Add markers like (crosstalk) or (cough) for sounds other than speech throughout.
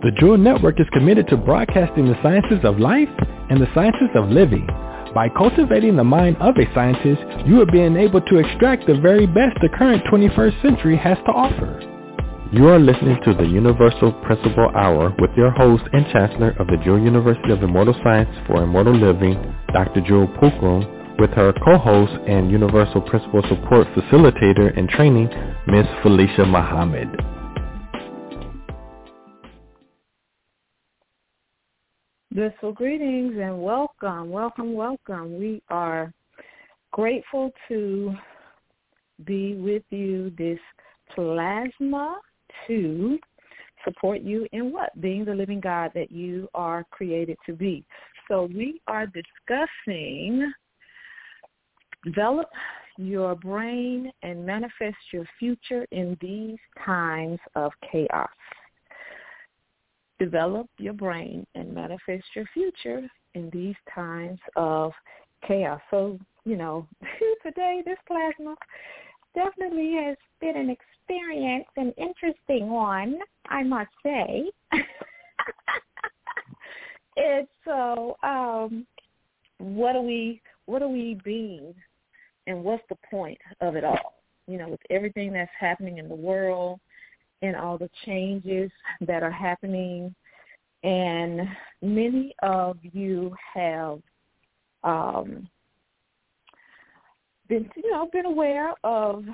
The Jewel Network is committed to broadcasting the sciences of life and the sciences of living. By cultivating the mind of a scientist, you are being able to extract the very best the current 21st century has to offer. You are listening to the Universal Principle Hour with your host and Chancellor of the Jewel University of Immortal Science for Immortal Living, Dr. Jewel Pookrum, with her co-host and Universal Principle Support Facilitator and Training, Ms. Felicia Muhammad. Blissful greetings and welcome, welcome, welcome. We are grateful to be with you this plasma to support you in what? Being the living God that you are created to be. So we are discussing develop your brain and manifest your future in these times of chaos. Develop your brain and manifest your future in these times of chaos. So, you know, (laughs) today this plasma definitely has been an experience, an interesting one, I must say. (laughs) it's so um what are we what are we being and what's the point of it all? You know, with everything that's happening in the world and all the changes that are happening and many of you have um been you know been aware of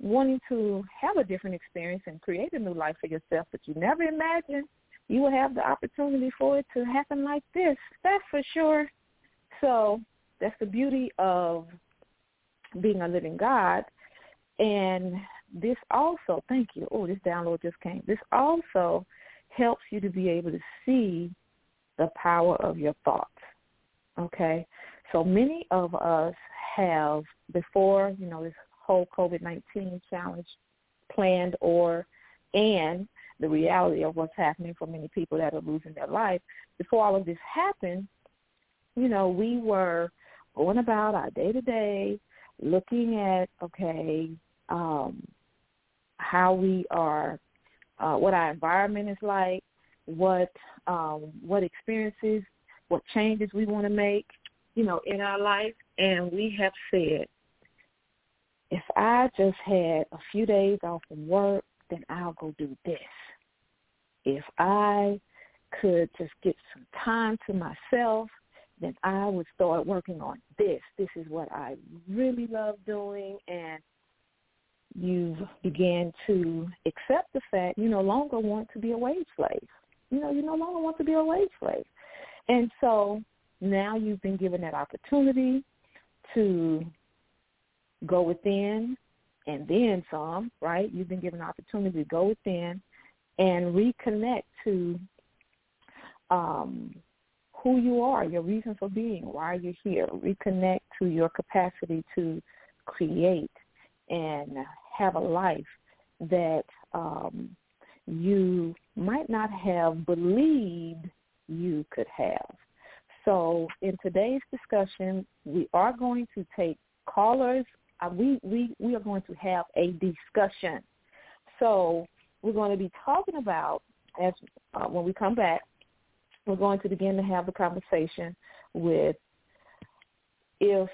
wanting to have a different experience and create a new life for yourself, but you never imagined you would have the opportunity for it to happen like this. That's for sure. So that's the beauty of being a living God. And this also, thank you. Oh, this download just came. This also helps you to be able to see the power of your thoughts. Okay? So many of us have before, you know, this whole COVID-19 challenge planned or and the reality of what's happening for many people that are losing their life. Before all of this happened, you know, we were going about our day to day, looking at okay, um, how we are, uh, what our environment is like, what um, what experiences, what changes we want to make, you know, in our life, and we have said, if I just had a few days off from work, then I'll go do this. If I could just get some time to myself, then I would start working on this. This is what I really love doing and you began to accept the fact you no longer want to be a wage slave. You know, you no longer want to be a wage slave. And so now you've been given that opportunity to go within and then some, right? You've been given an opportunity to go within and reconnect to um, who you are, your reason for being, why you're here. Reconnect to your capacity to create and have a life that um, you might not have believed you could have. So in today's discussion, we are going to take callers uh, we, we, we are going to have a discussion. So we're going to be talking about, as uh, when we come back, we're going to begin to have the conversation with if,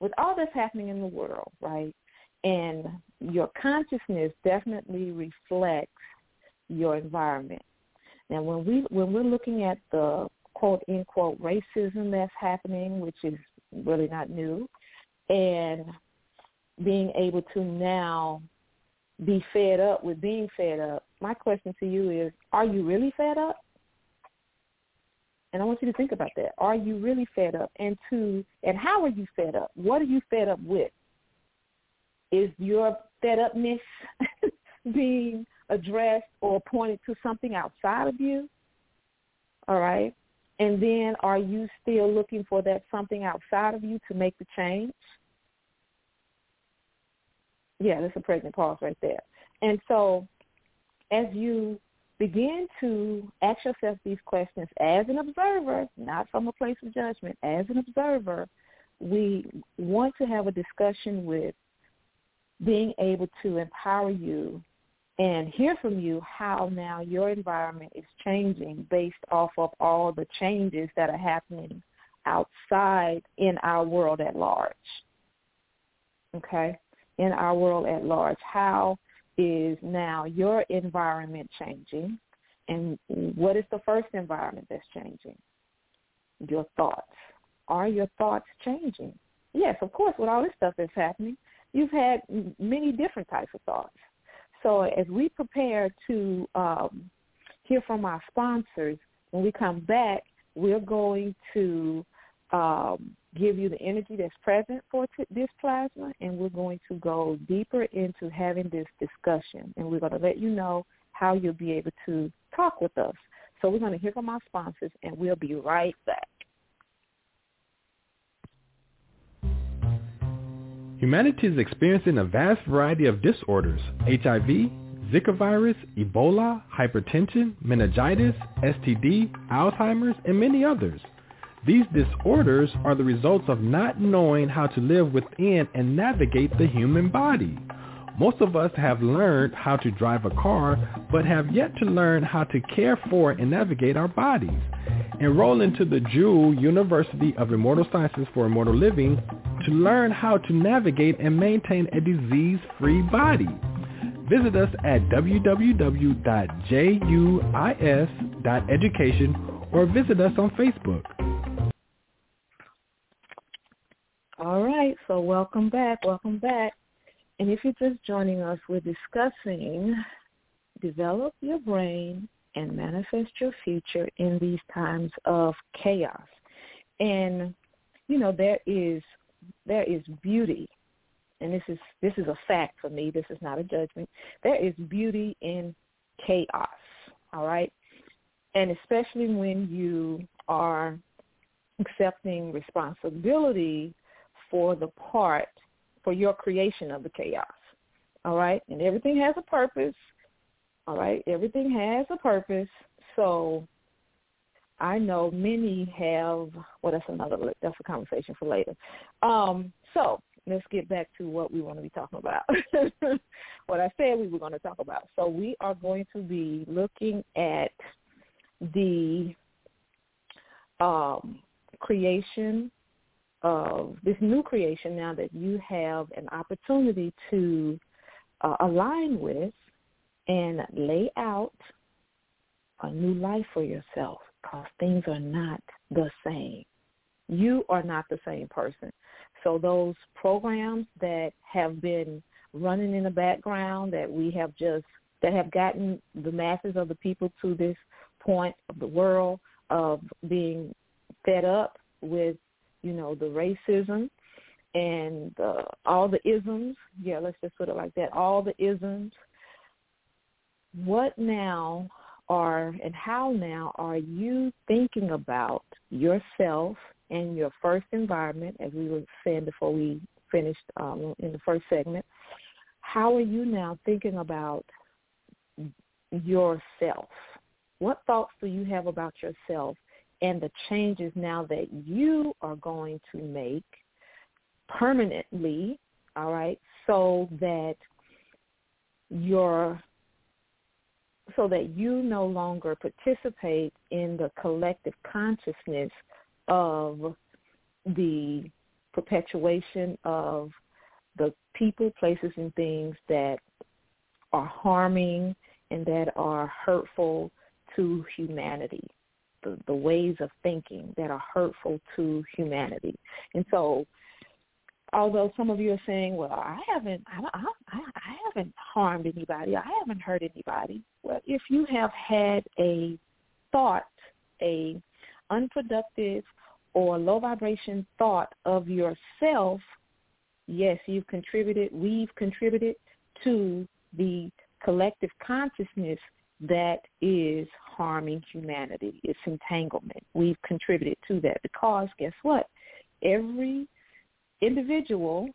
with all that's happening in the world, right, and your consciousness definitely reflects your environment. Now, when we when we're looking at the quote unquote racism that's happening, which is really not new, and being able to now be fed up with being fed up, my question to you is, are you really fed up? And I want you to think about that. Are you really fed up? And to and how are you fed up? What are you fed up with? Is your fed upness (laughs) being addressed or pointed to something outside of you? All right. And then are you still looking for that something outside of you to make the change? Yeah, that's a pregnant pause right there. And so as you begin to ask yourself these questions as an observer, not from a place of judgment, as an observer, we want to have a discussion with being able to empower you and hear from you how now your environment is changing based off of all the changes that are happening outside in our world at large. Okay? In our world at large. How is now your environment changing? And what is the first environment that's changing? Your thoughts. Are your thoughts changing? Yes, of course, with all this stuff that's happening, you've had many different types of thoughts. So as we prepare to um, hear from our sponsors, when we come back, we're going to um, give you the energy that's present for t- this plasma, and we're going to go deeper into having this discussion, and we're going to let you know how you'll be able to talk with us. So we're going to hear from our sponsors, and we'll be right back. Humanity is experiencing a vast variety of disorders, HIV, Zika virus, Ebola, hypertension, meningitis, STD, Alzheimer's, and many others. These disorders are the results of not knowing how to live within and navigate the human body. Most of us have learned how to drive a car, but have yet to learn how to care for and navigate our bodies. Enroll into the Jewel University of Immortal Sciences for Immortal Living to learn how to navigate and maintain a disease-free body. Visit us at www.juis.education or visit us on Facebook. All right, so welcome back, welcome back. And if you're just joining us, we're discussing develop your brain and manifest your future in these times of chaos. And you know there is there is beauty and this is this is a fact for me this is not a judgment there is beauty in chaos all right and especially when you are accepting responsibility for the part for your creation of the chaos all right and everything has a purpose all right everything has a purpose so I know many have. Well, that's another. That's a conversation for later. Um, so let's get back to what we want to be talking about. (laughs) what I said we were going to talk about. So we are going to be looking at the um, creation of this new creation now that you have an opportunity to uh, align with and lay out a new life for yourself because things are not the same. You are not the same person. So those programs that have been running in the background that we have just that have gotten the masses of the people to this point of the world of being fed up with, you know, the racism and uh, all the isms. Yeah, let's just put it like that. All the isms. What now are and how now are you thinking about yourself and your first environment, as we were saying before we finished um, in the first segment, how are you now thinking about yourself? What thoughts do you have about yourself and the changes now that you are going to make permanently, all right, so that your so that you no longer participate in the collective consciousness of the perpetuation of the people, places, and things that are harming and that are hurtful to humanity, the, the ways of thinking that are hurtful to humanity. And so although some of you are saying, "Well, I haven't, I, I, I haven't harmed anybody. I haven't hurt anybody." Well, if you have had a thought, a unproductive or low vibration thought of yourself, yes, you've contributed. We've contributed to the collective consciousness that is harming humanity. It's entanglement. We've contributed to that because guess what? Every individual,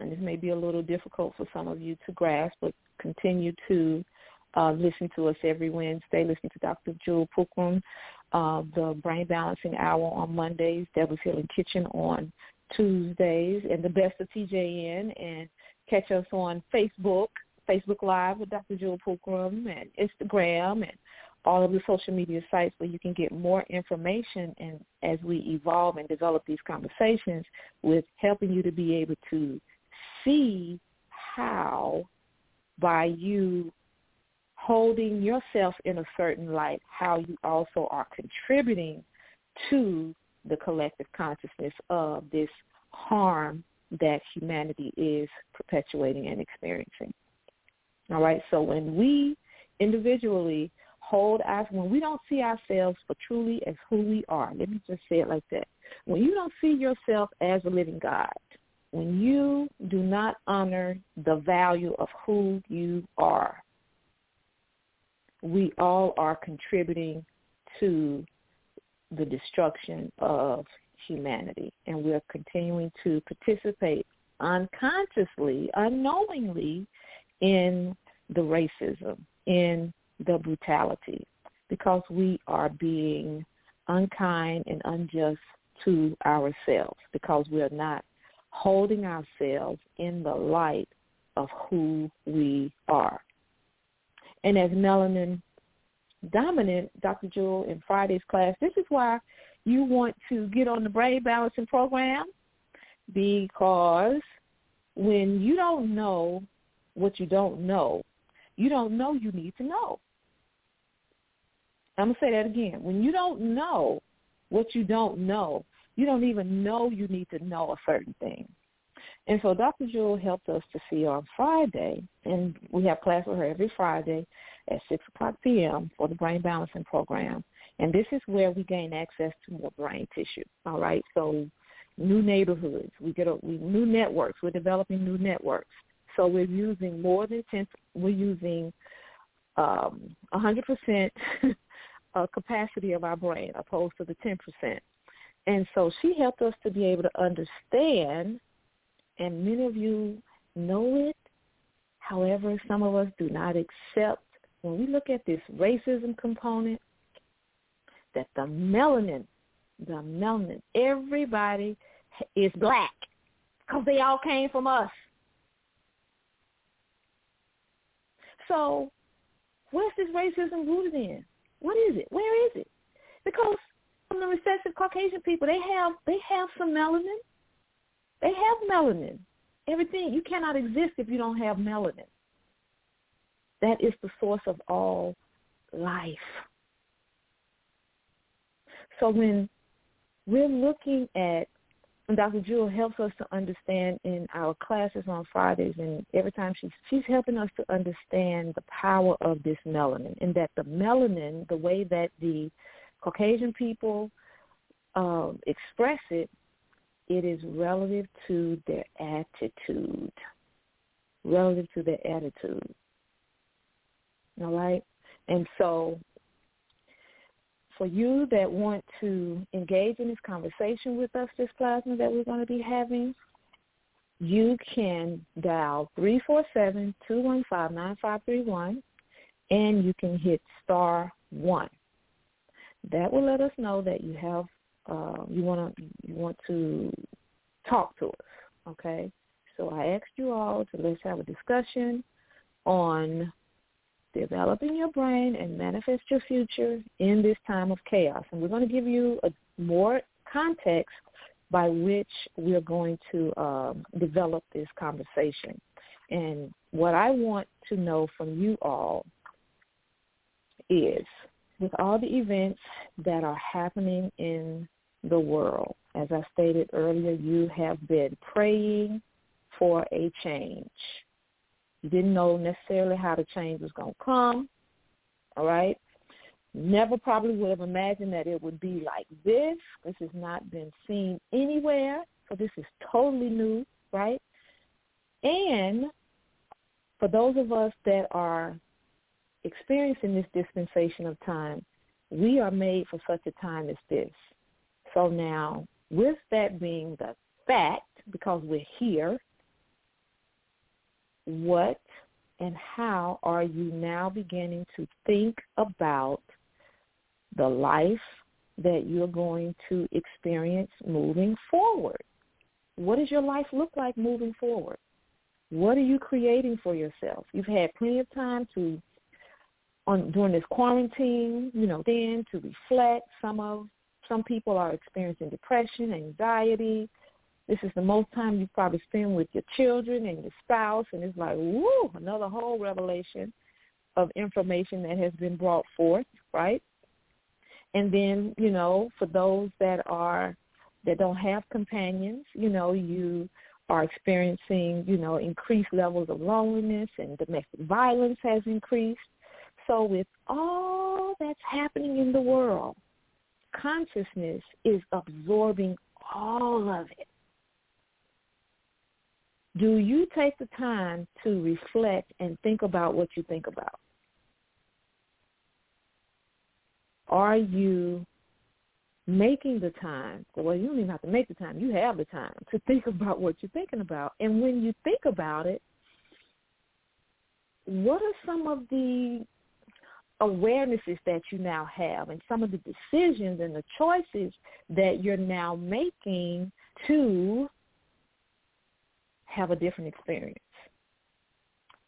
and this may be a little difficult for some of you to grasp, but continue to uh, listen to us every Wednesday. Listen to Dr. Jewel Pookrum, uh, the Brain Balancing Hour on Mondays, Devil's Healing Kitchen on Tuesdays, and the best of TJN, and catch us on Facebook, Facebook Live with Dr. Jewel Pookrum, and Instagram, and all of the social media sites where you can get more information and as we evolve and develop these conversations with helping you to be able to see how by you holding yourself in a certain light, how you also are contributing to the collective consciousness of this harm that humanity is perpetuating and experiencing. All right, so when we individually hold us when we don't see ourselves for truly as who we are. Let me just say it like that. When you don't see yourself as a living God, when you do not honor the value of who you are, we all are contributing to the destruction of humanity. And we're continuing to participate unconsciously, unknowingly in the racism, in the brutality because we are being unkind and unjust to ourselves because we are not holding ourselves in the light of who we are. And as melanin dominant, Dr. Jewel, in Friday's class, this is why you want to get on the brain balancing program because when you don't know what you don't know, you don't know you need to know. I'm going to say that again. When you don't know what you don't know, you don't even know you need to know a certain thing. And so Dr. Jewel helped us to see on Friday, and we have class with her every Friday at 6 o'clock p.m. for the brain balancing program. And this is where we gain access to more brain tissue. All right, so new neighborhoods, we get a, we, new networks. We're developing new networks. So we're using more than 10, we're using um, 100% (laughs) uh, capacity of our brain opposed to the 10%. And so she helped us to be able to understand, and many of you know it. However, some of us do not accept, when we look at this racism component, that the melanin, the melanin, everybody is black because they all came from us. So where's this racism rooted in? What is it? Where is it? Because from the recessive Caucasian people, they have they have some melanin. They have melanin. Everything you cannot exist if you don't have melanin. That is the source of all life. So when we're looking at Dr. Jewel helps us to understand in our classes on Fridays, and every time she's she's helping us to understand the power of this melanin, and that the melanin, the way that the Caucasian people um, express it, it is relative to their attitude, relative to their attitude. All right, and so for you that want to engage in this conversation with us, this plasma that we're going to be having, you can dial 347-215-9531 and you can hit star 1. That will let us know that you have uh, you want to you want to talk to us, okay? So I asked you all to let's have a discussion on developing your brain and manifest your future in this time of chaos. And we're going to give you a more context by which we're going to um, develop this conversation. And what I want to know from you all is with all the events that are happening in the world, as I stated earlier, you have been praying for a change. Didn't know necessarily how the change was going to come, all right? Never probably would have imagined that it would be like this. This has not been seen anywhere, so this is totally new, right? And for those of us that are experiencing this dispensation of time, we are made for such a time as this. So now, with that being the fact, because we're here, what and how are you now beginning to think about the life that you're going to experience moving forward? What does your life look like moving forward? What are you creating for yourself? You've had plenty of time to on during this quarantine, you know, then to reflect. Some of some people are experiencing depression, anxiety. This is the most time you probably spend with your children and your spouse, and it's like, woo, another whole revelation of information that has been brought forth, right? And then, you know, for those that are that don't have companions, you know, you are experiencing, you know, increased levels of loneliness and domestic violence has increased. So with all that's happening in the world, consciousness is absorbing all of it. Do you take the time to reflect and think about what you think about? Are you making the time, well, you don't even have to make the time. You have the time to think (laughs) about what you're thinking about. And when you think about it, what are some of the awarenesses that you now have and some of the decisions and the choices that you're now making to have a different experience.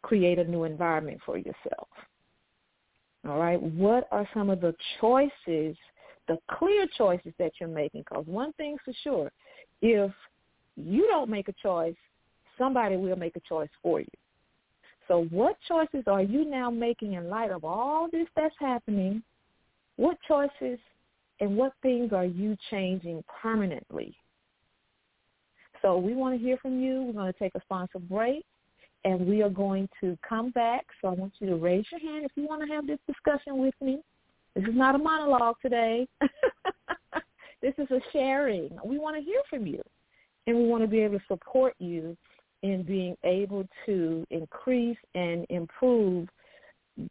Create a new environment for yourself. All right. What are some of the choices, the clear choices that you're making? Because one thing's for sure, if you don't make a choice, somebody will make a choice for you. So what choices are you now making in light of all this that's happening? What choices and what things are you changing permanently? So we want to hear from you. We're going to take a sponsor break and we are going to come back. So I want you to raise your hand if you want to have this discussion with me. This is not a monologue today. (laughs) this is a sharing. We want to hear from you. And we want to be able to support you in being able to increase and improve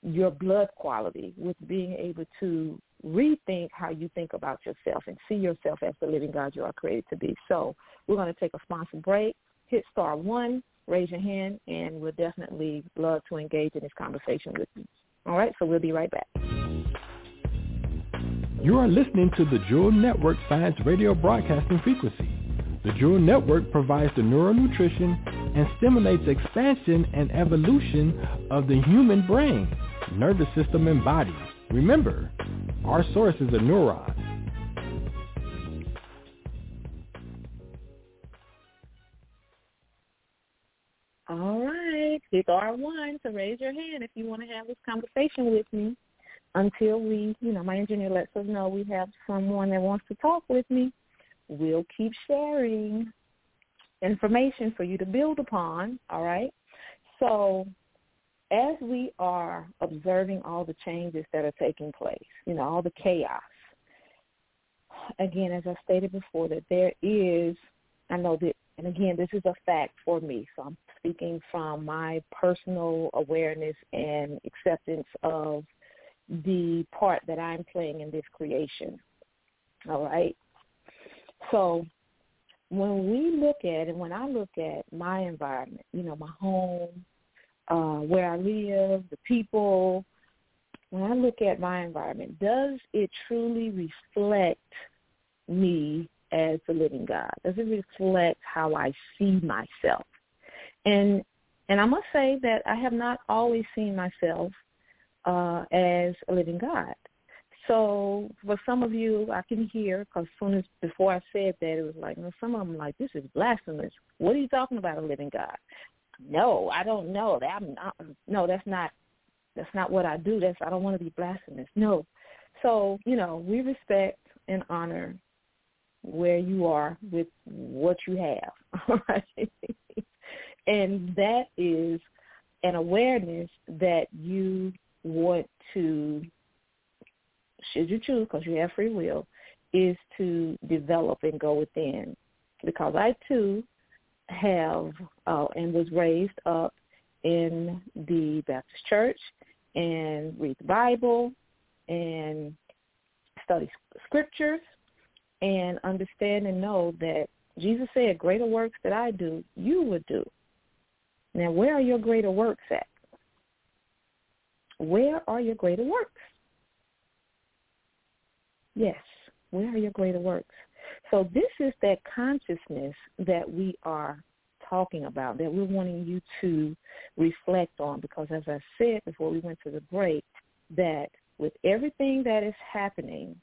your blood quality with being able to rethink how you think about yourself and see yourself as the living God you are created to be. So we're going to take a sponsor break. Hit star one, raise your hand, and we'll definitely love to engage in this conversation with you. All right, so we'll be right back. You are listening to the Jewel Network Science Radio Broadcasting Frequency. The Jewel Network provides the neural nutrition and stimulates expansion and evolution of the human brain, nervous system, and body. Remember, our source is a neuron. All right. Hit R1 to raise your hand if you want to have this conversation with me until we, you know, my engineer lets us know we have someone that wants to talk with me we'll keep sharing information for you to build upon, all right? So as we are observing all the changes that are taking place, you know, all the chaos, again, as I stated before, that there is, I know that, and again, this is a fact for me, so I'm speaking from my personal awareness and acceptance of the part that I'm playing in this creation. All right. So when we look at and when I look at my environment, you know, my home, uh, where I live, the people, when I look at my environment, does it truly reflect me as the living God? Does it reflect how I see myself? And and I must say that I have not always seen myself uh, as a living God. So for some of you, I can hear because soon as before I said that, it was like, you know, some of them like, this is blasphemous. What are you talking about, a living God? No, I don't know. That I'm not, no, that's not That's not what I do. That's I don't want to be blasphemous. No. So, you know, we respect and honor where you are with what you have. (laughs) And that is an awareness that you want to, should you choose, because you have free will, is to develop and go within. Because I too have uh, and was raised up in the Baptist church and read the Bible and study scriptures and understand and know that Jesus said, greater works that I do, you would do. Now, where are your greater works at? Where are your greater works? Yes, where are your greater works? So this is that consciousness that we are talking about, that we're wanting you to reflect on because as I said before we went to the break, that with everything that is happening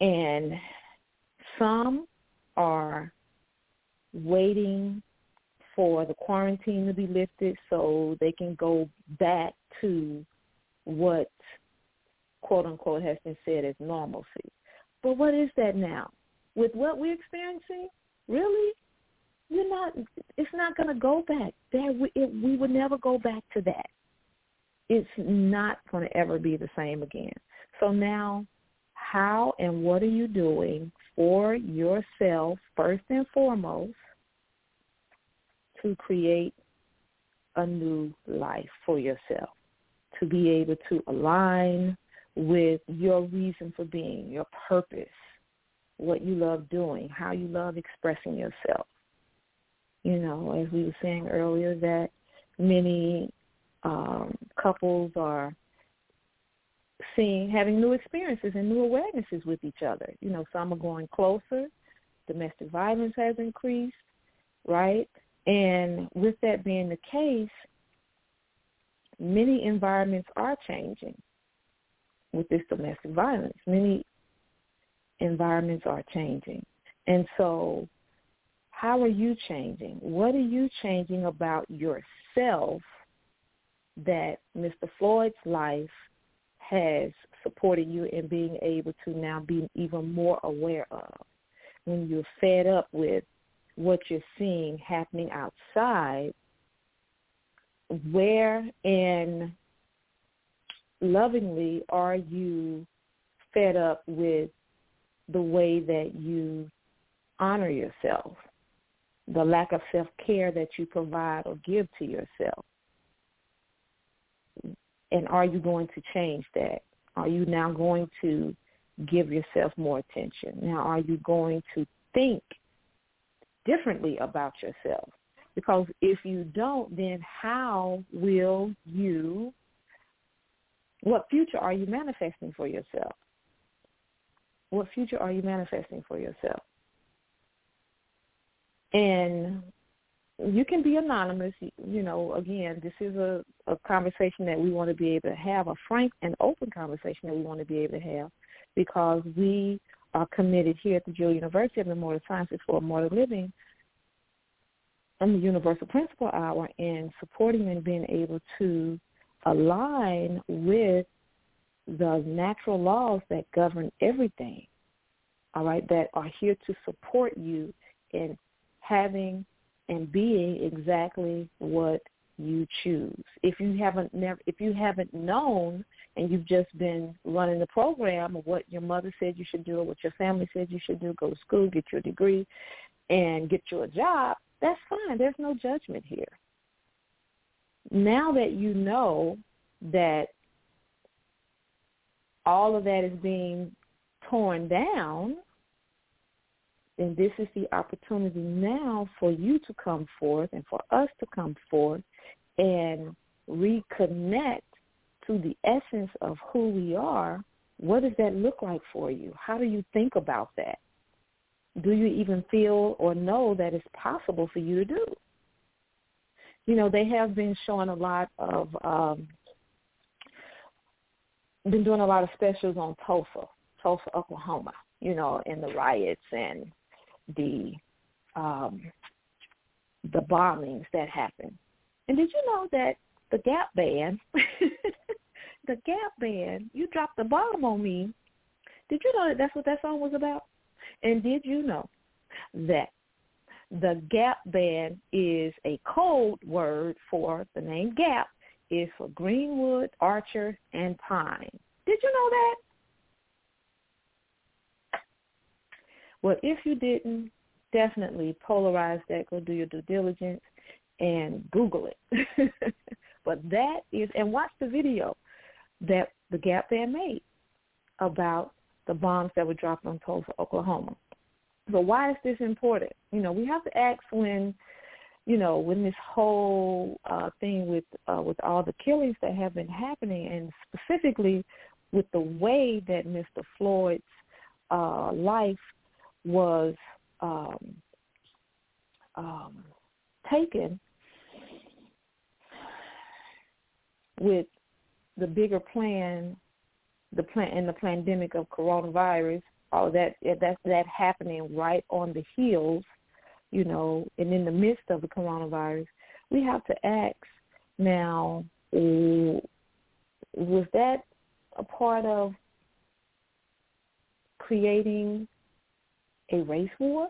and some are waiting for the quarantine to be lifted so they can go back to what quote unquote has been said as normalcy. But what is that now? With what we're experiencing, really, you're not. It's not going to go back. There, we, we would never go back to that. It's not going to ever be the same again. So now, how and what are you doing for yourself first and foremost to create a new life for yourself, to be able to align with your reason for being, your purpose, what you love doing, how you love expressing yourself. You know, as we were saying earlier, that many um, couples are seeing, having new experiences and new awarenesses with each other. You know, some are going closer. Domestic violence has increased, right? And with that being the case, many environments are changing with this domestic violence. Many environments are changing. And so how are you changing? What are you changing about yourself that Mr. Floyd's life has supported you in being able to now be even more aware of? When you're fed up with what you're seeing happening outside, where and lovingly are you fed up with the way that you honor yourself, the lack of self-care that you provide or give to yourself? And are you going to change that? Are you now going to give yourself more attention? Now, are you going to think differently about yourself. Because if you don't, then how will you, what future are you manifesting for yourself? What future are you manifesting for yourself? And you can be anonymous. You know, again, this is a, a conversation that we want to be able to have, a frank and open conversation that we want to be able to have because we are committed here at the Jewel University of Immortal Sciences for Immortal Living and the Universal Principle Hour in supporting and being able to align with the natural laws that govern everything, all right, that are here to support you in having and being exactly what you choose. If you haven't never if you haven't known and you've just been running the program of what your mother said you should do or what your family said you should do, go to school, get your degree, and get you a job, that's fine. There's no judgment here. Now that you know that all of that is being torn down, then this is the opportunity now for you to come forth and for us to come forth and reconnect to the essence of who we are, what does that look like for you? How do you think about that? Do you even feel or know that it's possible for you to do? You know, they have been showing a lot of, um, been doing a lot of specials on Tulsa, Tulsa, Oklahoma, you know, and the riots and the um, the bombings that happened. And did you know that the Gap Band, (laughs) the Gap Band, you dropped the bomb on me. Did you know that that's what that song was about? And did you know that the Gap Band is a code word for the name Gap is for Greenwood, Archer, and Pine. Did you know that? Well, if you didn't, definitely polarize that. Go do your due diligence and Google it. (laughs) but that is, and watch the video that the Gap Band made about the bombs that were dropped on Tulsa, Oklahoma. So why is this important? You know, we have to ask when, you know, when this whole uh, thing with uh, with all the killings that have been happening, and specifically with the way that Mr. Floyd's uh, life was um, um, taken with the bigger plan, the plan and the pandemic of coronavirus, all that that that happening right on the heels, you know, and in the midst of the coronavirus, we have to ask now, was that a part of creating a race war?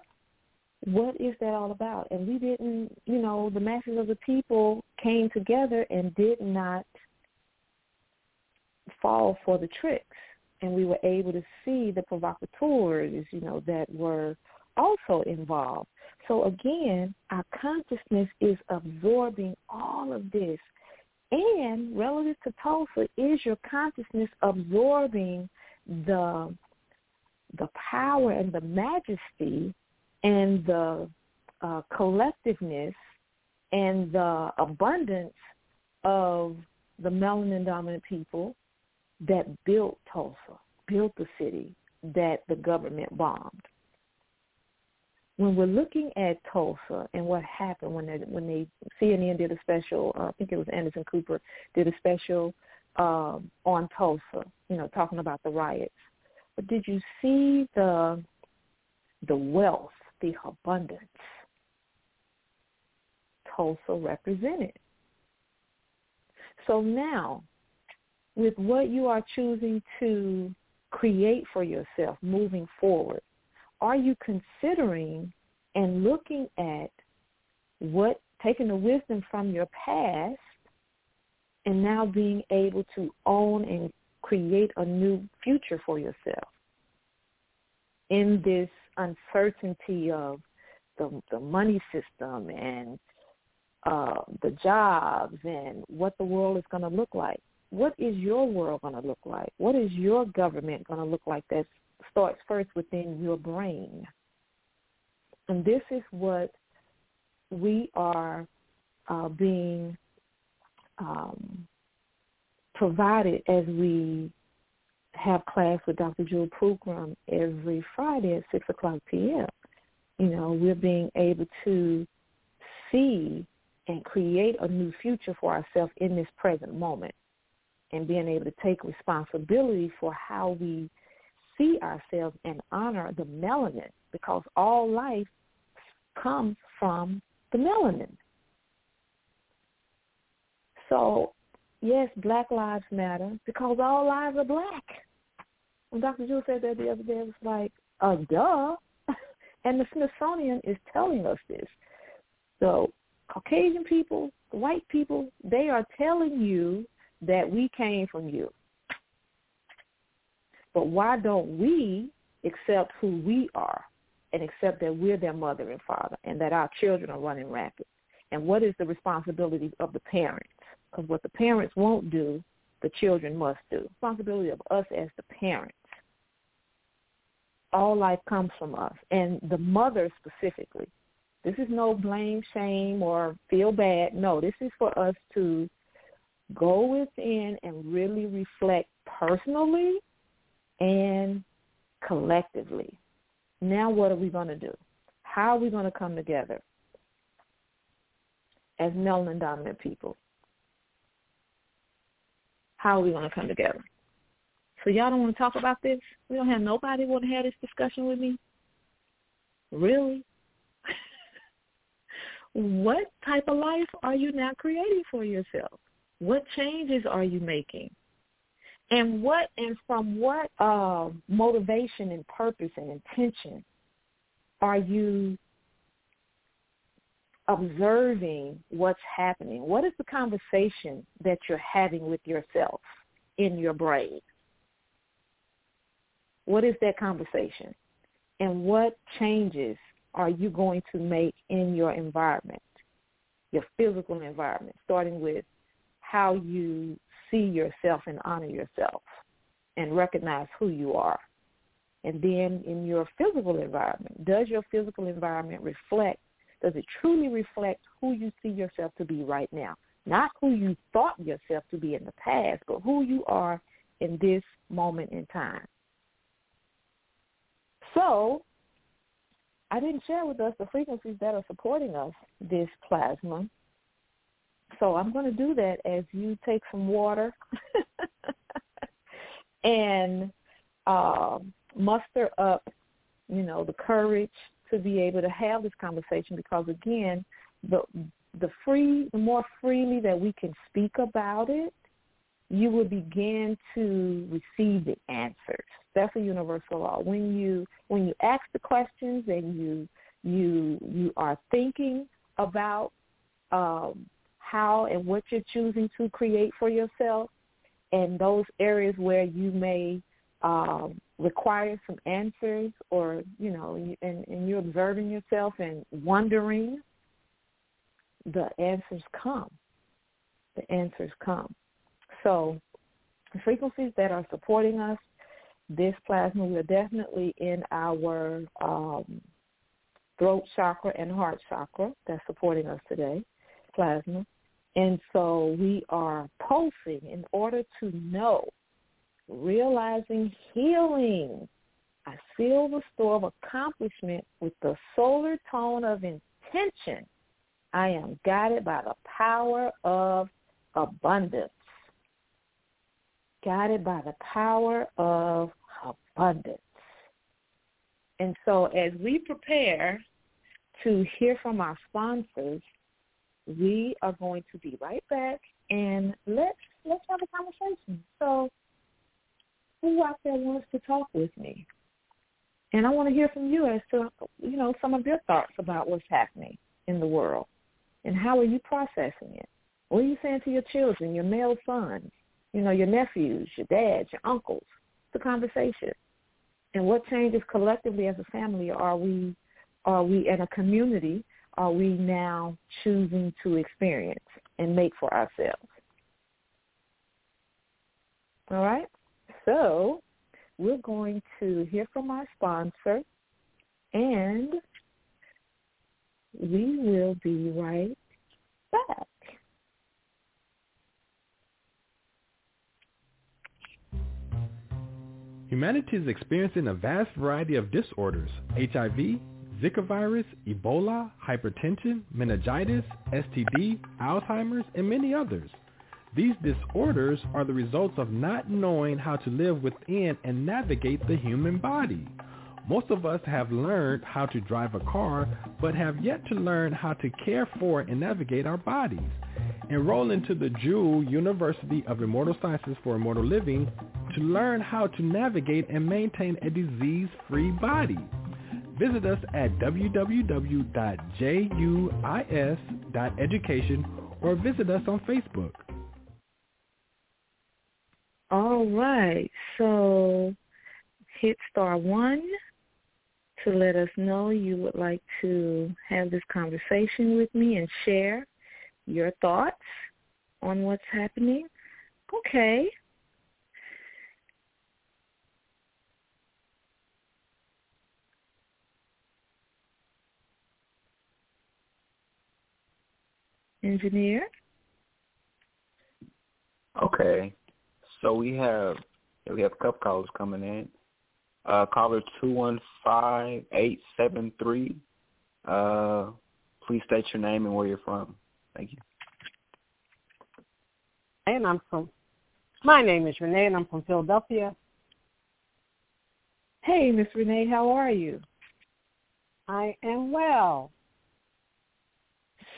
What is that all about? And we didn't, you know, the masses of the people came together and did not fall for the tricks. And we were able to see the provocateurs, you know, that were also involved. So again, our consciousness is absorbing all of this. And relative to Tulsa, is your consciousness absorbing the the power and the majesty and the uh, collectiveness and the abundance of the melanin dominant people that built Tulsa, built the city that the government bombed. When we're looking at Tulsa and what happened when they when they CNN did a special, uh, I think it was Anderson Cooper did a special um, on Tulsa, you know, talking about the riots. But did you see the the wealth, the abundance Tulsa represented? So now, with what you are choosing to create for yourself moving forward, are you considering and looking at what taking the wisdom from your past and now being able to own and create a new future for yourself in this uncertainty of the, the money system and uh, the jobs and what the world is going to look like. What is your world going to look like? What is your government going to look like that starts first within your brain? And this is what we are uh, being um, provided as we have class with Dr. Jewel Pookrum every Friday at 6 o'clock p.m. You know, we're being able to see and create a new future for ourselves in this present moment and being able to take responsibility for how we see ourselves and honor the melanin because all life comes from the melanin. So yes, Black Lives Matter because all lives are black. When Dr. Jewel said that the other day, it was like, uh, duh. (laughs) and the Smithsonian is telling us this. So Caucasian people, white people, they are telling you that we came from you. But why don't we accept who we are and accept that we're their mother and father and that our children are running rapid? And what is the responsibility of the parents? Because what the parents won't do, the children must do. Responsibility of us as the parents. All life comes from us, and the mother specifically. This is no blame, shame, or feel bad. No, this is for us to go within and really reflect personally and collectively. Now what are we going to do? How are we going to come together as melanin dominant people? How are we going to come together? So y'all don't want to talk about this? We don't have nobody want to have this discussion with me? Really? (laughs) what type of life are you now creating for yourself? What changes are you making? And what and from what uh, motivation and purpose and intention are you observing what's happening? What is the conversation that you're having with yourself in your brain? What is that conversation? And what changes are you going to make in your environment, your physical environment, starting with how you see yourself and honor yourself and recognize who you are. And then in your physical environment, does your physical environment reflect, does it truly reflect who you see yourself to be right now? Not who you thought yourself to be in the past, but who you are in this moment in time. So I didn't share with us the frequencies that are supporting us, this plasma. So I'm going to do that as you take some water (laughs) and uh, muster up, you know, the courage to be able to have this conversation because again, the the free the more freely that we can speak about it, you will begin to receive the answers. That's a universal law. When you when you ask the questions and you you you are thinking about um, how and what you're choosing to create for yourself, and those areas where you may um, require some answers, or you know, and, and you're observing yourself and wondering, the answers come. The answers come. So the frequencies that are supporting us, this plasma, we're definitely in our um, throat chakra and heart chakra that's supporting us today, plasma. And so we are pulsing in order to know, realizing healing. I seal the store of accomplishment with the solar tone of intention. I am guided by the power of abundance guided by the power of abundance. And so as we prepare to hear from our sponsors, we are going to be right back and let's let's have a conversation. So who out there wants to talk with me? And I want to hear from you as to you know some of your thoughts about what's happening in the world and how are you processing it? What are you saying to your children, your male sons, you know, your nephews, your dads, your uncles, the conversation. And what changes collectively as a family are we are we in a community are we now choosing to experience and make for ourselves? All right? So we're going to hear from our sponsor and we will be right back. Humanity is experiencing a vast variety of disorders, HIV, Zika virus, Ebola, hypertension, meningitis, STD, Alzheimer's, and many others. These disorders are the results of not knowing how to live within and navigate the human body. Most of us have learned how to drive a car, but have yet to learn how to care for and navigate our bodies. Enroll into the Jewel University of Immortal Sciences for Immortal Living to learn how to navigate and maintain a disease-free body. Visit us at www.juis.education or visit us on Facebook. All right. So hit star one to let us know you would like to have this conversation with me and share your thoughts on what's happening. Okay. Engineer? Okay. So we have we have a couple callers coming in. Uh, caller two one five eight seven three. Uh, please state your name and where you're from. Thank you. And I'm from. My name is Renee, and I'm from Philadelphia. Hey, Miss Renee, how are you? I am well.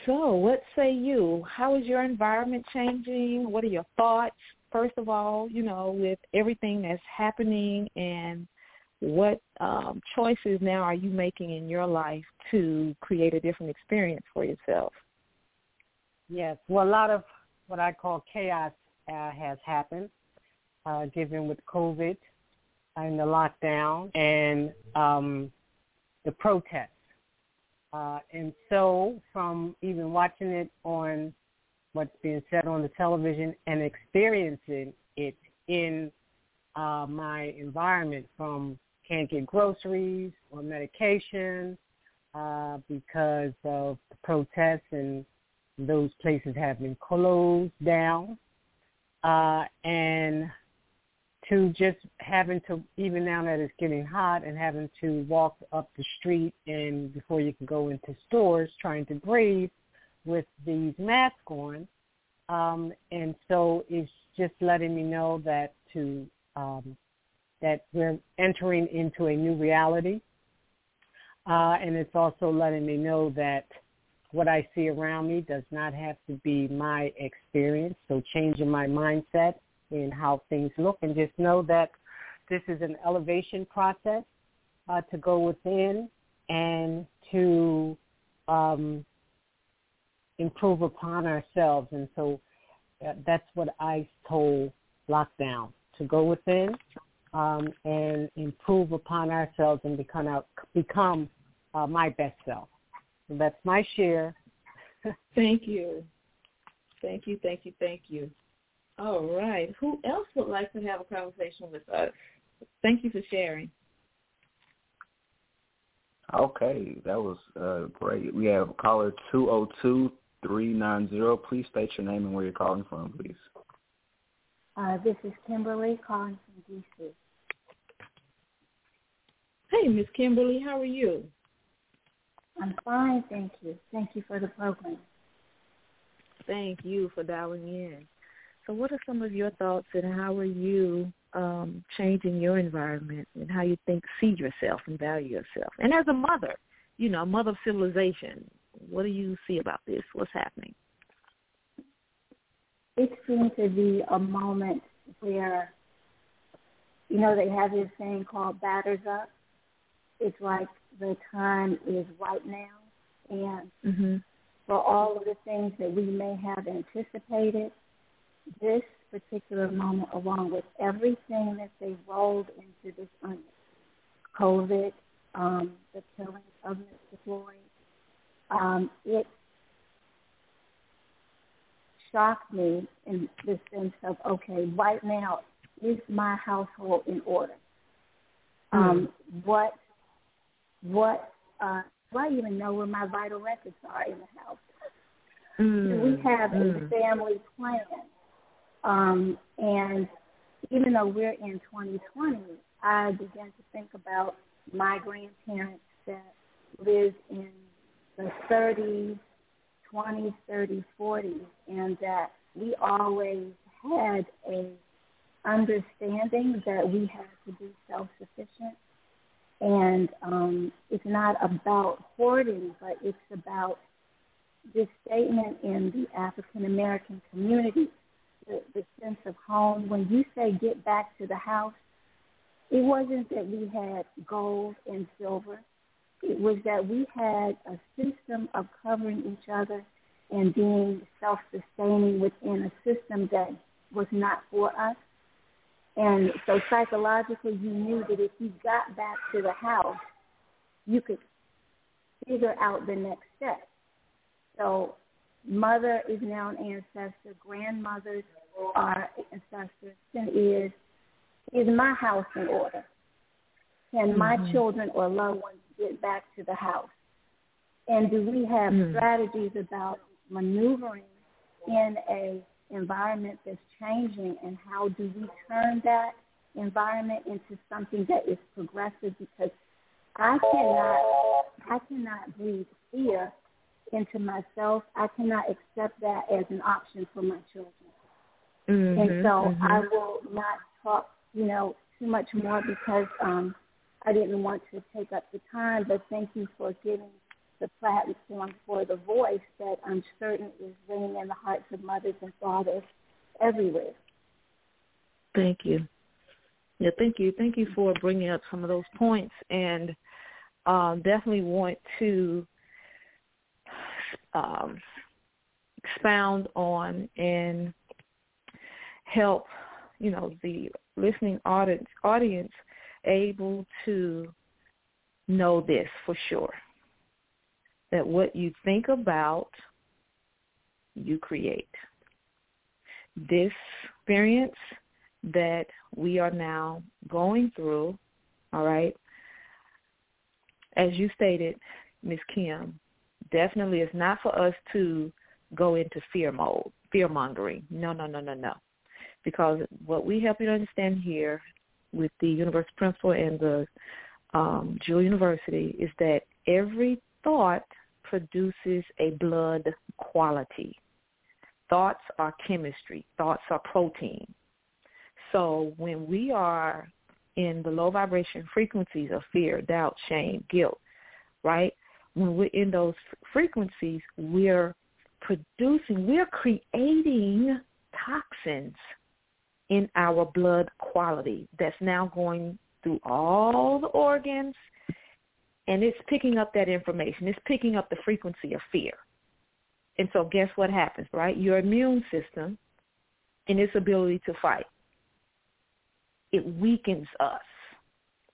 So, what say you? How is your environment changing? What are your thoughts? First of all, you know, with everything that's happening and what um, choices now are you making in your life to create a different experience for yourself? Yes, well, a lot of what I call chaos uh, has happened, uh, given with COVID and the lockdown and um, the protests. Uh, and so from even watching it on what's being said on the television and experiencing it in uh, my environment from can't get groceries or medication uh, because of the protests and those places have been closed down. Uh, and to just having to even now that it's getting hot and having to walk up the street and before you can go into stores trying to breathe with these masks on. Um and so it's just letting me know that to um that we're entering into a new reality. Uh and it's also letting me know that what I see around me does not have to be my experience. So changing my mindset in how things look and just know that this is an elevation process uh, to go within and to um, improve upon ourselves. And so uh, that's what I told lockdown, to go within um, and improve upon ourselves and become, our, become uh, my best self. So that's my share. (laughs) thank you. Thank you, thank you, thank you. All right. Who else would like to have a conversation with us? Thank you for sharing. Okay, that was uh, great. We have caller two zero two three nine zero. Please state your name and where you're calling from, please. Uh, this is Kimberly calling from DC. Hey, Miss Kimberly, how are you? I'm fine, thank you. Thank you for the program. Thank you for dialing in. So what are some of your thoughts and how are you um, changing your environment and how you think, see yourself and value yourself? And as a mother, you know, mother of civilization, what do you see about this? What's happening? It seems to be a moment where, you know, they have this thing called batters up. It's like the time is right now. And mm-hmm. for all of the things that we may have anticipated, this particular moment, along with everything that they rolled into this COVID, um, the killing of Mr. Floyd, um, it shocked me in the sense of, okay, right now, is my household in order? Um, mm. What, what, uh, do I even know where my vital records are in the house? Mm. Do we have mm. a family plan? Um, and even though we're in 2020, I began to think about my grandparents that lived in the 30s, 20s, 30s, 40s, and that we always had a understanding that we had to be self-sufficient. And um, it's not about hoarding, but it's about this statement in the African American community the, the sense of home. When you say get back to the house, it wasn't that we had gold and silver. It was that we had a system of covering each other and being self-sustaining within a system that was not for us. And so psychologically, you knew that if you got back to the house, you could figure out the next step. So mother is now an ancestor, grandmothers are ancestors, is is my house in order? Can mm-hmm. my children or loved ones get back to the house? And do we have mm-hmm. strategies about maneuvering in a environment that's changing and how do we turn that environment into something that is progressive because I cannot I cannot breathe fear into myself, I cannot accept that as an option for my children. Mm-hmm, and so mm-hmm. I will not talk, you know, too much more because um, I didn't want to take up the time. But thank you for giving the platform for the voice that I'm certain is ringing in the hearts of mothers and fathers everywhere. Thank you. Yeah, thank you. Thank you for bringing up some of those points, and um, definitely want to um, expound on and help, you know, the listening audience audience able to know this for sure. That what you think about, you create. This experience that we are now going through, all right, as you stated, Ms. Kim, definitely it's not for us to go into fear mode, fear mongering. No, no, no, no, no. Because what we help you to understand here with the Universal Principle and the um, Jewel University is that every thought produces a blood quality. Thoughts are chemistry. Thoughts are protein. So when we are in the low vibration frequencies of fear, doubt, shame, guilt, right? When we're in those frequencies, we're producing, we're creating toxins in our blood quality that's now going through all the organs and it's picking up that information. It's picking up the frequency of fear. And so guess what happens, right? Your immune system and its ability to fight. It weakens us.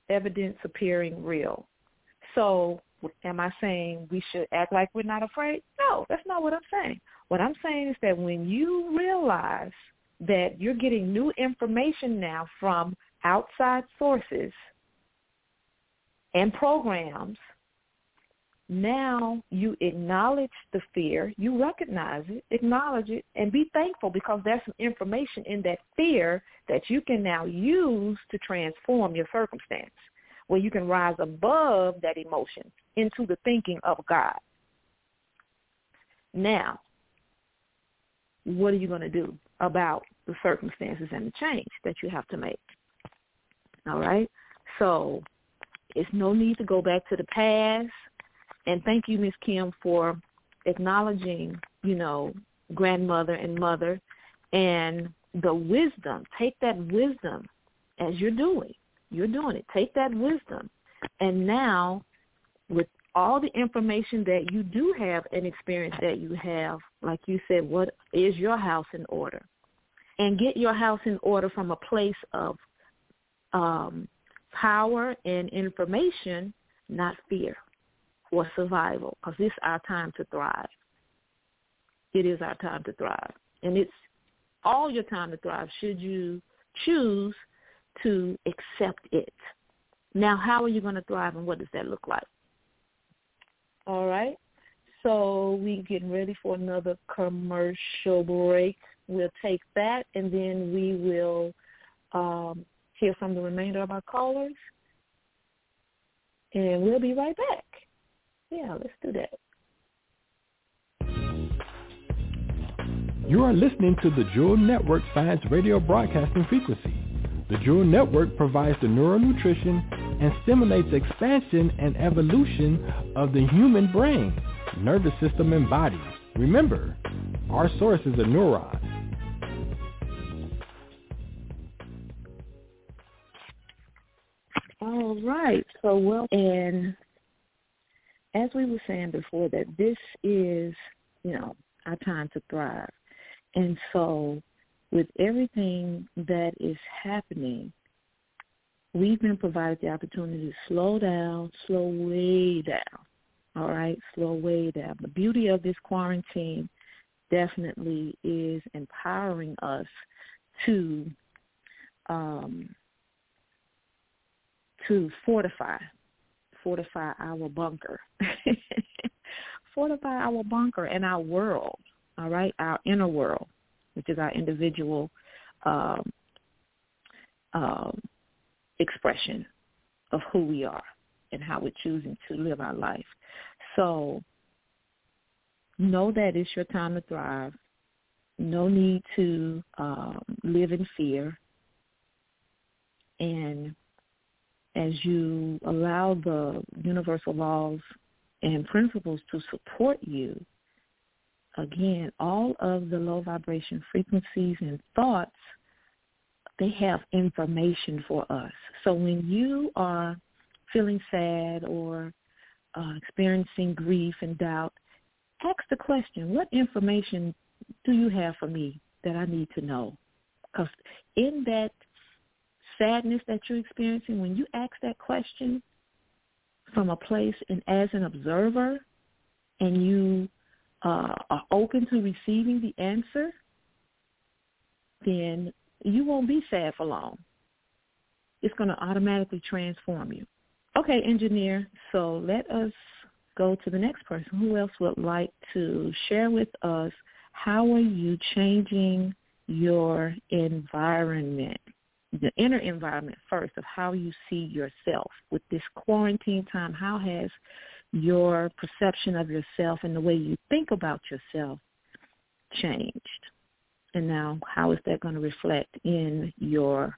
Evidence appearing real. So am I saying we should act like we're not afraid? No, that's not what I'm saying. What I'm saying is that when you realize that you're getting new information now from outside sources and programs, now you acknowledge the fear, you recognize it, acknowledge it, and be thankful because there's some information in that fear that you can now use to transform your circumstance, where you can rise above that emotion into the thinking of God. Now, what are you going to do about the circumstances and the change that you have to make? All right? So it's no need to go back to the past. And thank you, Miss Kim, for acknowledging, you know, grandmother and mother and the wisdom. Take that wisdom as you're doing. You're doing it. Take that wisdom. And now with all the information that you do have and experience that you have, like you said, what is your house in order? And get your house in order from a place of um, power and information, not fear or survival, because is our time to thrive. It is our time to thrive. And it's all your time to thrive should you choose to accept it. Now, how are you going to thrive and what does that look like? All right. So we're getting ready for another commercial break. We'll take that and then we will um, hear from the remainder of our callers. And we'll be right back. Yeah, let's do that. You are listening to the Jewel Network Science Radio Broadcasting Frequency. The Jewel Network provides the neural nutrition and stimulates expansion and evolution of the human brain, nervous system, and body. Remember, our source is a neuron. All right. So, well, and as we were saying before, that this is, you know, our time to thrive. And so with everything that is happening, we've been provided the opportunity to slow down, slow way down. All right, slow way down. The beauty of this quarantine definitely is empowering us to um, to fortify, fortify our bunker, (laughs) fortify our bunker and our world. All right, our inner world, which is our individual um, um, expression of who we are and how we're choosing to live our life. So know that it's your time to thrive. No need to um, live in fear. And as you allow the universal laws and principles to support you, again, all of the low vibration frequencies and thoughts, they have information for us. So when you are feeling sad or uh, experiencing grief and doubt, ask the question, what information do you have for me that I need to know? Because in that sadness that you're experiencing, when you ask that question from a place and as an observer and you uh, are open to receiving the answer, then you won't be sad for long. It's going to automatically transform you. Okay, engineer, so let us go to the next person. Who else would like to share with us how are you changing your environment, the inner environment first of how you see yourself with this quarantine time? How has your perception of yourself and the way you think about yourself changed? And now how is that going to reflect in your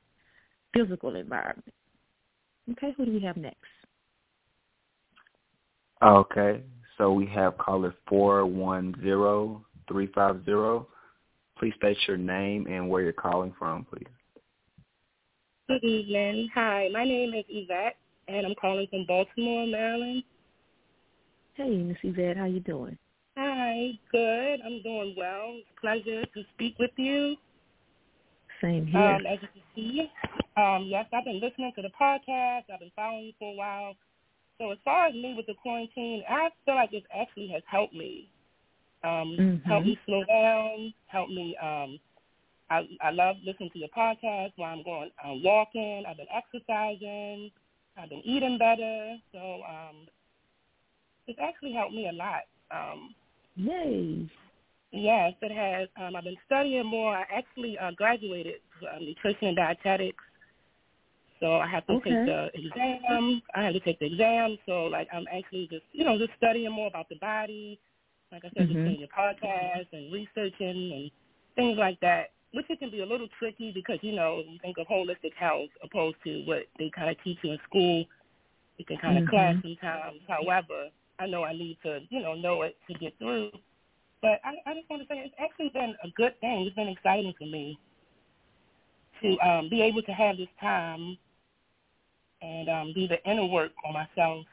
physical environment? Okay, who do we have next? Okay, so we have caller 410350. Please state your name and where you're calling from, please. Good evening. Hi, my name is Yvette, and I'm calling from Baltimore, Maryland. Hey, Miss Yvette, how you doing? Hi, good. I'm doing well. Pleasure to speak with you. Same here. Um, as you can see, um, yes, I've been listening to the podcast. I've been following you for a while. So as far as me with the quarantine, I feel like it actually has helped me. Um, mm-hmm. Help me slow down. Help me. Um, I I love listening to your podcast while I'm going I'm walking. I've been exercising. I've been eating better. So um, it's actually helped me a lot. Um, Yay. Yes, it has. Um, I've been studying more. I actually uh, graduated uh, nutrition and dietetics so I have to okay. take the exam. I have to take the exam. So like I'm actually just you know just studying more about the body. Like I said, mm-hmm. just doing your podcast and researching and things like that. Which it can be a little tricky because you know you think of holistic health opposed to what they kind of teach you in school. It can kind of mm-hmm. clash sometimes. However, I know I need to you know know it to get through. But I, I just want to say it's actually been a good thing. It's been exciting for me to um, be able to have this time and um, do the inner work on myself.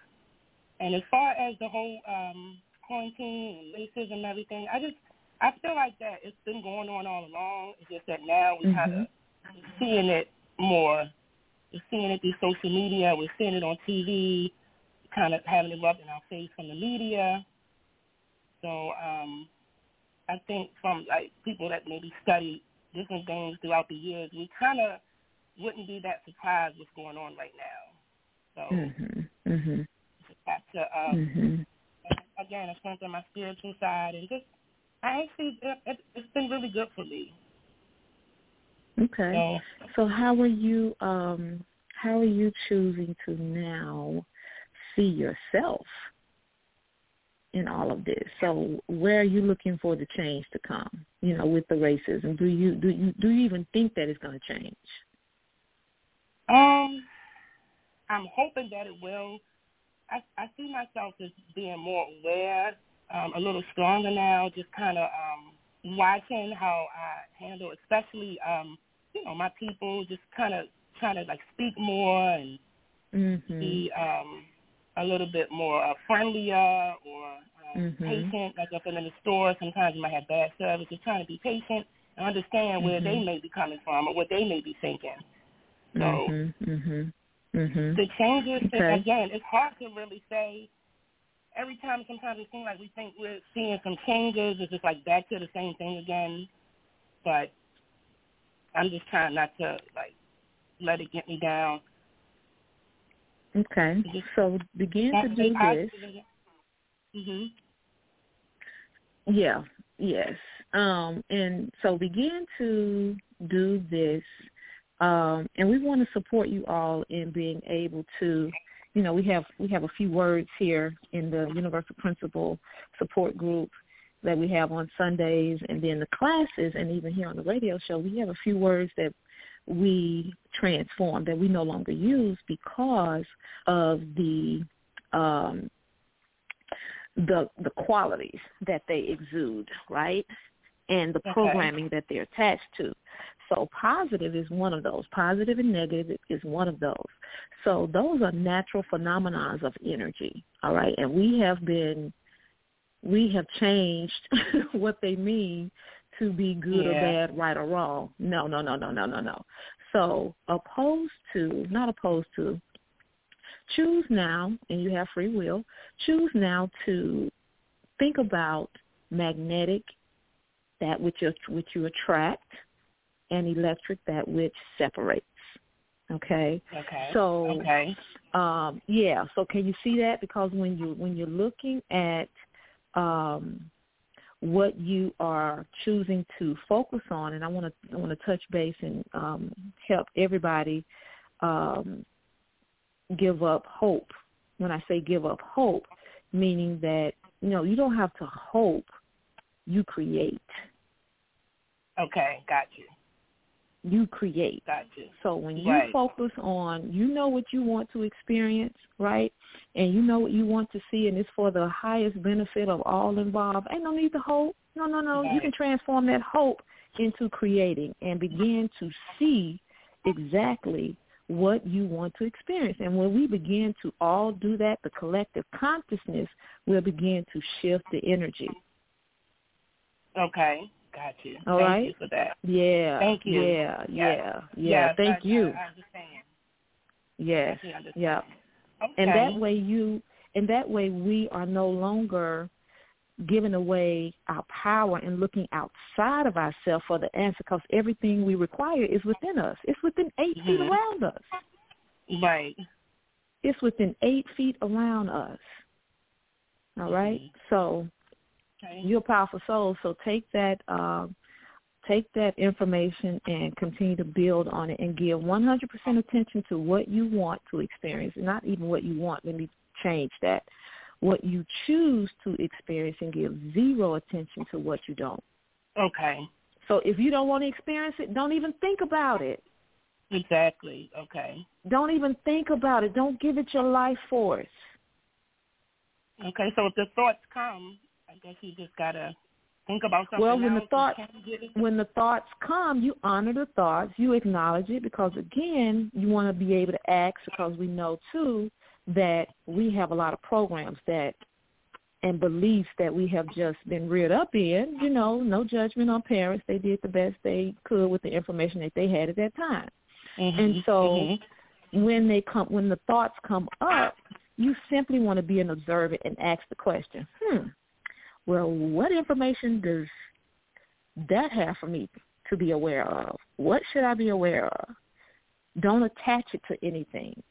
And as far as the whole um, quarantine and racism and everything, I just I feel like that it's been going on all along. It's just that now we're mm-hmm. kind of seeing it more. We're seeing it through social media. We're seeing it on TV, kind of having it rubbed in our face from the media. So um, I think from like people that maybe study different things throughout the years, we kind of wouldn't be that surprised what's going on right now. So mm-hmm. Mm-hmm. to um, mm-hmm. again strengthen my spiritual side and just I actually it, it's been really good for me. Okay. So, so how are you um how are you choosing to now see yourself in all of this? So where are you looking for the change to come? You know, with the racism, do you do you do you even think that it's going to change? Um, I'm hoping that it will. I, I see myself as being more aware, um, a little stronger now, just kind of um, watching how I handle, especially, um, you know, my people, just kind of trying to like speak more and mm-hmm. be um, a little bit more uh, friendlier or um, mm-hmm. patient. Like if I'm in the store, sometimes you might have bad service. Just trying to be patient and understand where mm-hmm. they may be coming from or what they may be thinking. So mhm, mhm, mhm. the changes Okay. again, it's hard to really say. Every time, sometimes it seems like we think we're seeing some changes. It's just like back to the same thing again. But I'm just trying not to like let it get me down. Okay. Just So begin to do this. Mhm. Yeah. Yes. Um, and so begin to do this um, and we want to support you all in being able to, you know, we have we have a few words here in the Universal Principle Support Group that we have on Sundays, and then the classes, and even here on the radio show, we have a few words that we transform that we no longer use because of the um, the the qualities that they exude, right? And the Okay. programming that they're attached to. So positive is one of those. Positive and negative is one of those. So those are natural phenomenons of energy, all right? And we have been we have changed (laughs) what they mean to be good or bad, right or wrong. No, no, no, no, no, no, no. So opposed to, not opposed to, choose now, and you have free will, choose now to think about magnetic, that which you, which you attract, and electric, that which separates. Okay? Okay. So okay. um yeah so can you see that because when you when you're looking at um what you are choosing to focus on and i want to i want to touch base and um help everybody um give up hope when i say give up hope meaning that you know you don't have to hope you create Okay. Got you. You create Got you. So when you Right. focus on, you know what you want to experience, right? And you know what you want to see, and it's for the highest benefit of all involved. Ain't no need to hope. No, no, no. You can transform that hope into creating and begin to see exactly what you want to experience. And when we begin to all do that, the collective consciousness will begin to shift the energy. Okay. Got you. All Thank right? you for that. Yeah. Thank you. Yeah, yeah, yeah. Yes, Thank I, you. I, I understand. Yes. I understand. Yeah. Okay. and that way you and that way we are no longer giving away our power and looking outside of ourselves for the answer because everything we require is within us it's within 8 feet Mhm. around us Right. it's within eight feet around us all right so Okay. you're a powerful soul so take that um take that information and continue to build on it and give 100% attention to what you want to experience not even what you want let me change that what you choose to experience and give zero attention to what you don't Okay. so if you don't want to experience it don't even think about it Exactly. Okay. don't even think about it don't give it your life force Okay. So if the thoughts come, guess you just gotta think about something Well, when the else thought- and when the thoughts come, you honor the thoughts, you acknowledge it because again, you want to be able to ask because we know too that we have a lot of programs that and beliefs that we have just been reared up in, you know, no judgment on parents. They did the best they could with the information that they had at that time. Mhm. And so Mhm. when they come when the thoughts come up, you simply want to be an observer and ask the question, hmm, well, what information does that have for me to be aware of? What should I be aware of? Don't attach it to anything.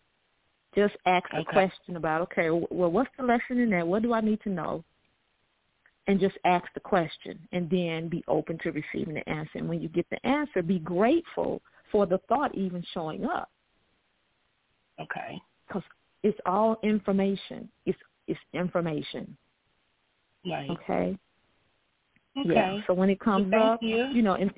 Just ask a question about, okay, well, what's the lesson in that? What do I need to know? And just ask the question and then be open to receiving the answer. And when you get the answer, be grateful for the thought even showing up Okay. because it's all information. It's it's information. Right. Okay. Okay. Yeah. So when it comes Thank up, you. know, and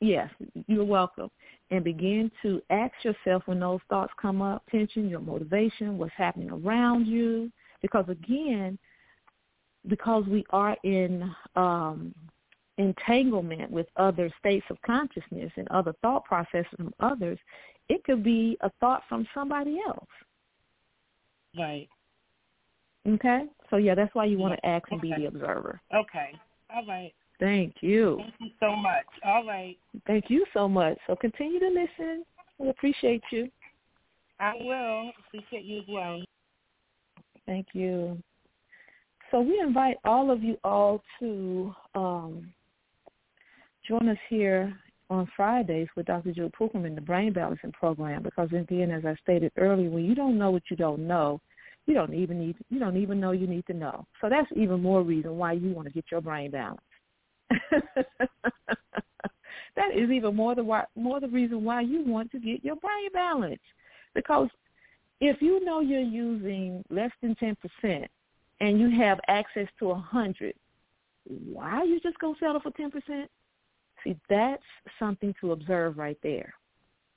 yes, you're welcome. And begin to ask yourself when those thoughts come up, tension, your motivation, what's happening around you. Because again, because we are in um, entanglement with other states of consciousness and other thought processes from others, it could be a thought from somebody else. Right. Okay? So yeah, that's why you want to ask and be Okay. the observer. Okay. All right. Thank you. Thank you so much. All right. Thank you so much. So continue to listen. We appreciate you. I will. Appreciate you as well. Thank you. So we invite all of you all to um, join us here on Fridays with Dr. Jewel Pookrum in the Brain Balancing Program because again, as I stated earlier, when you don't know what you don't know, you don't even need you don't even know you need to know. So that's even more reason why you want to get your brain balanced. (laughs) that is even more the why, more the reason why you want to get your brain balanced because if you know you're using less than 10% and you have access to a 100, why are you just going to settle for 10%? See, that's something to observe right there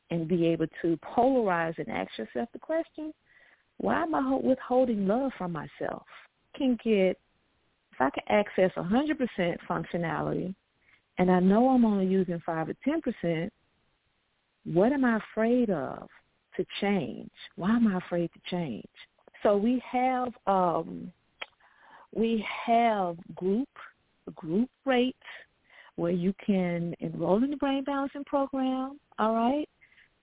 and be able to polarize and ask yourself the question, why am I withholding love from myself? Can get if I can access 100% functionality, and I know I'm only using 5 or 10%, what am I afraid of to change? Why am I afraid to change? So we have um, we have group group rates where you can enroll in the brain balancing program. All right,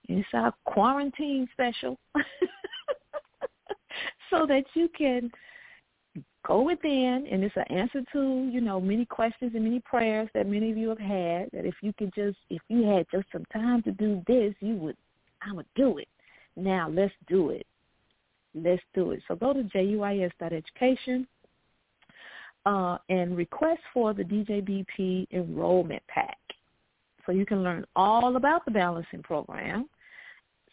it's our quarantine special, (laughs) so that you can go within, and it's an answer to you know many questions and many prayers that many of you have had. That if you could just, if you had just some time to do this, you would, I would do it. Now let's do it. Let's do it. So go to juis.education uh, and request for the DJBP enrollment pack. So you can learn all about the balancing program.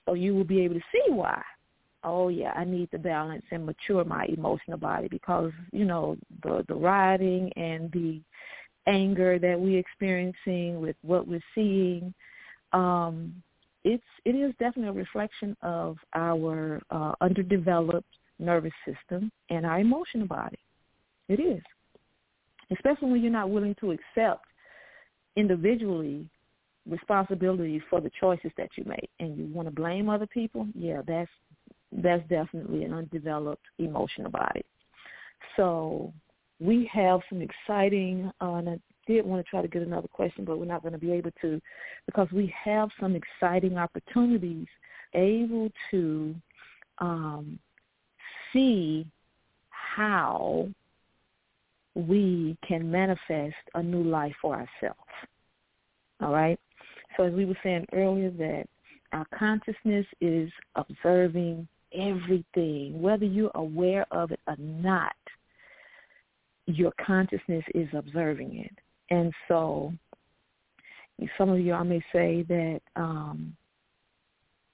So you will be able to see why. Oh yeah, I need to balance and mature my emotional body because you know the the rioting and the anger that we're experiencing with what we're seeing. Um, it's it is definitely a reflection of our uh, underdeveloped nervous system and our emotional body. It is, especially when you're not willing to accept individually responsibility for the choices that you make, and you want to blame other people. Yeah, that's that's definitely an undeveloped emotional body. So we have some exciting, uh, and I did want to try to get another question, but we're not going to be able to because we have some exciting opportunities able to um, see how we can manifest a new life for ourselves. All right? So as we were saying earlier that our consciousness is observing everything, whether you're aware of it or not, your consciousness is observing it. And so some of you I may say that, um,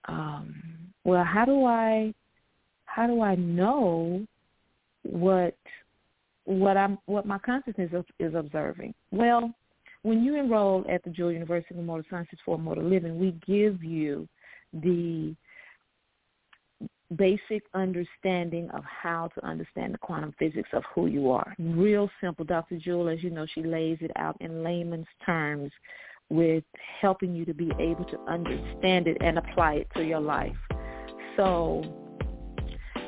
um, well, how do I how do I know what what I'm what my consciousness is observing? Well, when you enroll at the Jewel University of Immortal Sciences for Immortal Living, we give you the basic understanding of how to understand the quantum physics of who you are. Real simple. Dr. Jewel, as you know, she lays it out in layman's terms with helping you to be able to understand it and apply it to your life. So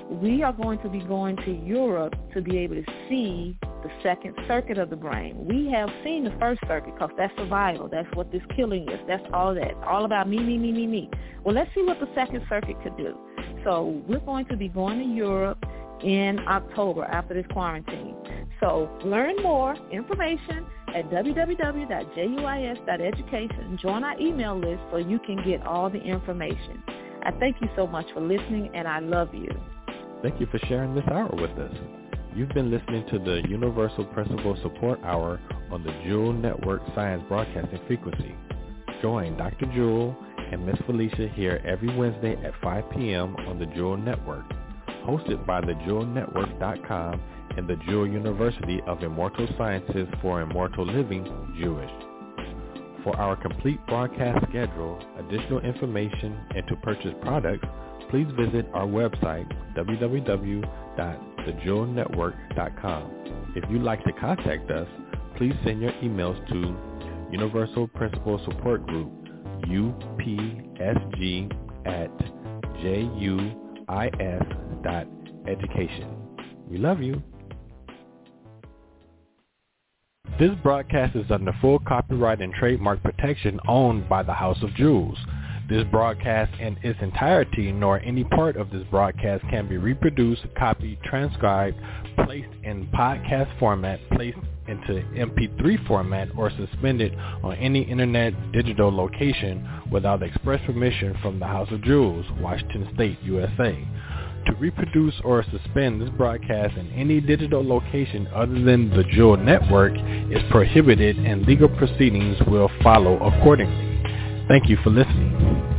we are going to be going to Europe to be able to see the second circuit of the brain. We have seen the first circuit because that's survival. That's what this killing is. That's all that. All about me, me, me, me, me. Well, let's see what the second circuit could do. So we're going to be going to Europe in October after this quarantine. So learn more information at www.juis.education. Join our email list so you can get all the information. I thank you so much for listening and I love you. Thank you for sharing this hour with us. You've been listening to the Universal Principle Support Hour on the Jewel Network Science Broadcasting Frequency. Join Dr. Jewel and Miss Felicia here every Wednesday at 5 p.m. on the Jewel Network, hosted by thejewelnetwork.com and the Jewel University of Immortal Sciences for Immortal Living, Jewish. For our complete broadcast schedule, additional information, and to purchase products, please visit our website, www.thejewelnetwork.com. If you'd like to contact us, please send your emails to Universal Principle Support Group, UPSG at JUIS dot education. We love you. This broadcast is under full copyright and trademark protection owned by the House of Jewels. This broadcast in its entirety nor any part of this broadcast can be reproduced, copied, transcribed, placed in podcast format, placed into MP3 format, or suspended on any internet digital location without express permission from the House of Jewels, Washington State, USA. To reproduce or suspend this broadcast in any digital location other than the Jewel Network is prohibited and legal proceedings will follow accordingly. Thank you for listening.